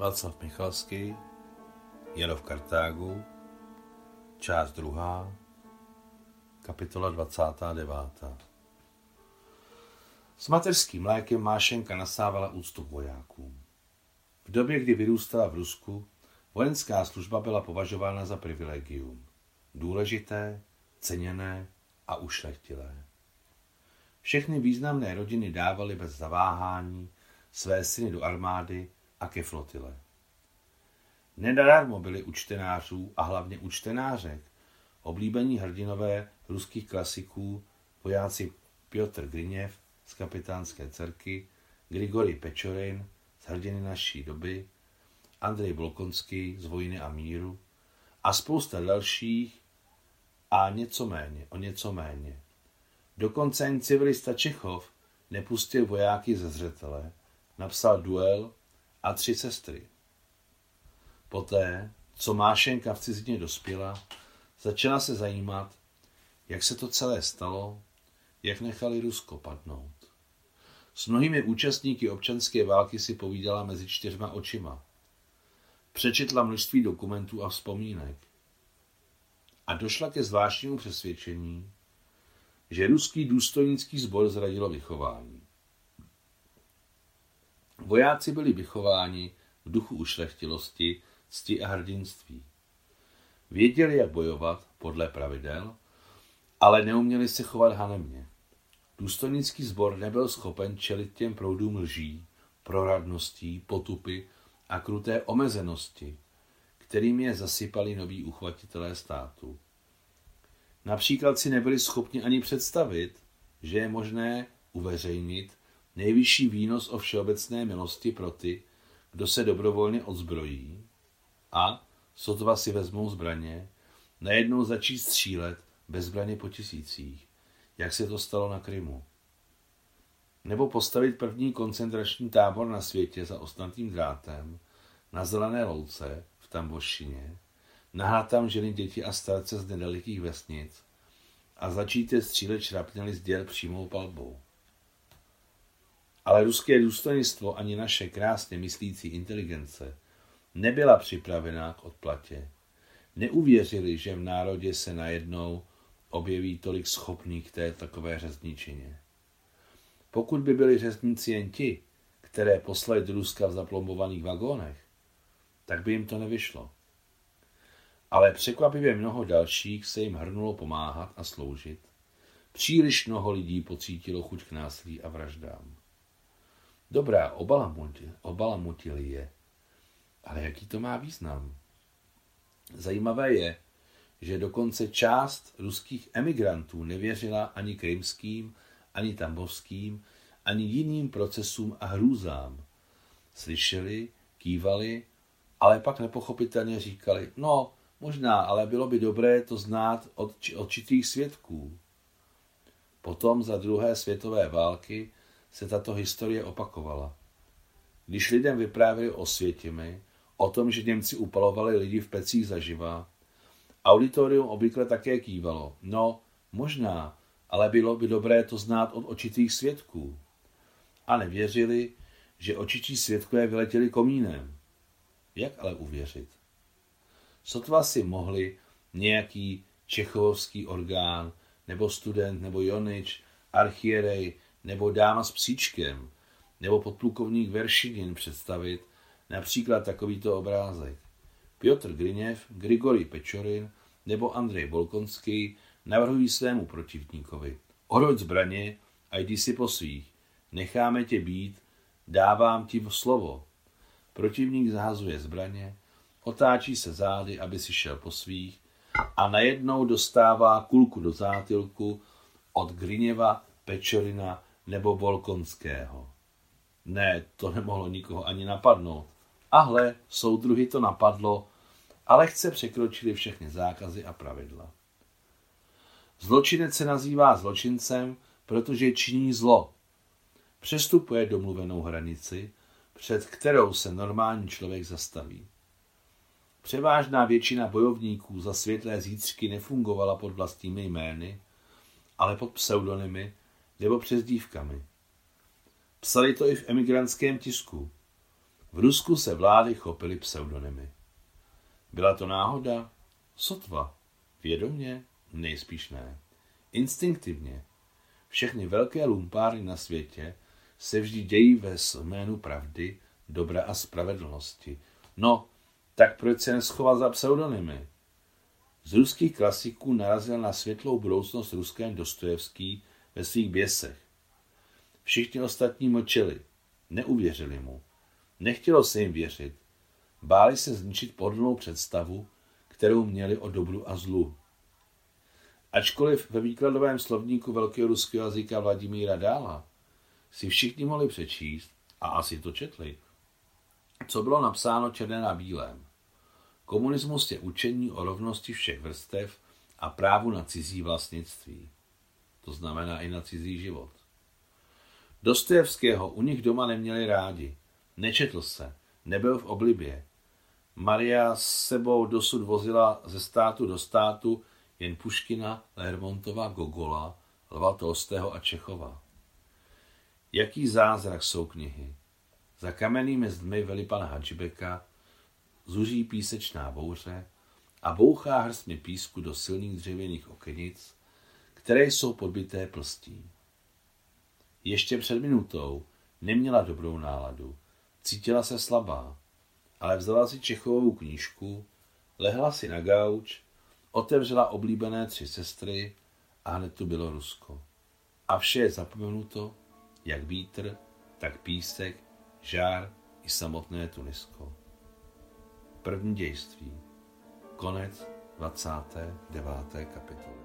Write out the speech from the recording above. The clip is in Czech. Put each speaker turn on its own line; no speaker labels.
Václav Michalský, Jano v Kartágu, část druhá, kapitola 29. S mateřským mlékem Mášenka nasávala úctu vojákům. V době, kdy vyrůstala v Rusku, vojenská služba byla považována za privilegium. Důležité, ceněné a ušlechtilé. Všechny významné rodiny dávaly bez zaváhání své syny do armády a ke flotile. Nedarmo byli u čtenářů a hlavně u čtenářek oblíbení hrdinové ruských klasiků vojáci Piotr Griněv z kapitánské dcerky, Grigory Pečorin z hrdiny naší doby, Andrej Bolkonský z Vojny a míru a spousta dalších a něco méně, o něco méně. Dokonce ani civilista Čechov nepustil vojáky ze zřetele, napsal duel a tři sestry. Poté, co Mášenka v cizině dospěla, začala se zajímat, jak se to celé stalo, jak nechali Rusko padnout. S mnohými účastníky občanské války si povídala mezi čtyřma očima. Přečetla množství dokumentů a vzpomínek. A došla ke zvláštnímu přesvědčení, že ruský důstojnický sbor zradilo vychování. Vojáci byli vychováni v duchu ušlechtilosti, cti a hrdinství. Věděli, jak bojovat podle pravidel, ale neuměli se chovat hanemně. Důstojnický sbor nebyl schopen čelit těm proudům lží, proradností, potupy a kruté omezenosti, kterým je zasypali noví uchvatitelé státu. Například si nebyli schopni ani představit, že je možné uveřejnit nejvyšší výnos o všeobecné milosti pro ty, kdo se dobrovolně odzbrojí a, sotva si vezmou zbraně, najednou začít střílet bez zbraně po tisících, jak se to stalo na Krymu. Nebo postavit první koncentrační tábor na světě za ostnatým drátem, na zelené louce v Tambošině, nahrát tam ženy, děti a starce z nedalekých vesnic a začít je střílet šrapněli z děl přímou palbou. Ale ruské důstojnictvo ani naše krásně myslící inteligence nebyla připravená k odplatě. Neuvěřili, že v národě se najednou objeví tolik schopných té takové řezničině. Pokud by byli řezníci jen ti, které poslali do Ruska v zaplombovaných vagónech, tak by jim to nevyšlo. Ale překvapivě mnoho dalších se jim hrnulo pomáhat a sloužit. Příliš mnoho lidí pocítilo chuť k násilí a vraždám. Dobrá, obalamutili je. Ale jaký to má význam? Zajímavé je, že dokonce část ruských emigrantů nevěřila ani krymským, ani tambovským, ani jiným procesům a hrůzám. Slyšeli, kývali, ale pak nepochopitelně říkali, no, možná, ale bylo by dobré to znát od určitých svědků. Potom za druhé světové války se tato historie opakovala. Když lidem vyprávěli o světimi, o tom, že Němci upalovali lidi v pecích zaživa, auditorium obvykle také kývalo. No, možná, ale bylo by dobré to znát od očitých svědků. A nevěřili, že očičí svědkové vyletěli komínem. Jak ale uvěřit? Sotva si mohli nějaký čechovský orgán, nebo student, nebo Jonič, archierej, nebo dáma s psíčkem, nebo podplukovník Veršinin představit například takovýto obrázek. Piotr Griněv, Grigory Pečorin nebo Andrej Bolkonský navrhují svému protivníkovi. Oroď zbraně a jdi si po svých. Necháme tě být, dávám ti slovo. Protivník zahazuje zbraně, otáčí se zády, aby si šel po svých a najednou dostává kulku do zátilku od Griněva, Pečorina nebo Volkonského. Ne, to nemohlo nikoho ani napadnout. Ahle, soudruhy to napadlo, ale chce překročili všechny zákazy a pravidla. Zločinec se nazývá zločincem, protože činí zlo. Přestupuje domluvenou hranici, před kterou se normální člověk zastaví. Převážná většina bojovníků za světlé zítřky nefungovala pod vlastními jmény, ale pod pseudonymy nebo přezdívkami. Psali to i v emigrantském tisku. V Rusku se vlády chopily pseudonymy. Byla to náhoda? Sotva. Vědomě? Nejspíš ne. Instinktivně. Všechny velké lumpárny na světě se vždy dějí ve jménu pravdy, dobra a spravedlnosti. No, tak proč se neschovat za pseudonymy? Z ruských klasiků narazil na světlou budoucnost ruském Dostojevský ve svých běsech. Všichni ostatní mlčeli, neuvěřili mu. Nechtělo se jim věřit. Báli se zničit pohodlnou představu, kterou měli o dobru a zlu. Ačkoliv ve výkladovém slovníku velkého ruského jazyka Vladimíra Dála si všichni mohli přečíst, a asi to četli, co bylo napsáno černé na bílém. Komunismus je učení o rovnosti všech vrstev a právu na cizí vlastnictví. To znamená i na cizí život. Dostojevského u nich doma neměli rádi. Nečetl se, nebyl v oblibě. Maria s sebou dosud vozila ze státu do státu jen Puškina, Lermontova, Gogola, Lva Tolstého a Čechova. Jaký zázrak jsou knihy. Za kamennými zdmi veli pana Hadžibeka, zuří písečná bouře a bouchá hrstmi písku do silných dřevěných okenic, které jsou podbité plstí. Ještě před minutou neměla dobrou náladu, cítila se slabá, ale vzala si Čechovou knížku, lehla si na gauč, otevřela oblíbené tři sestry a hned tu bylo Rusko. A vše je zapomenuto, jak vítr, tak písek, žár i samotné Tunisko. První dějství. Konec 29. kapitoly.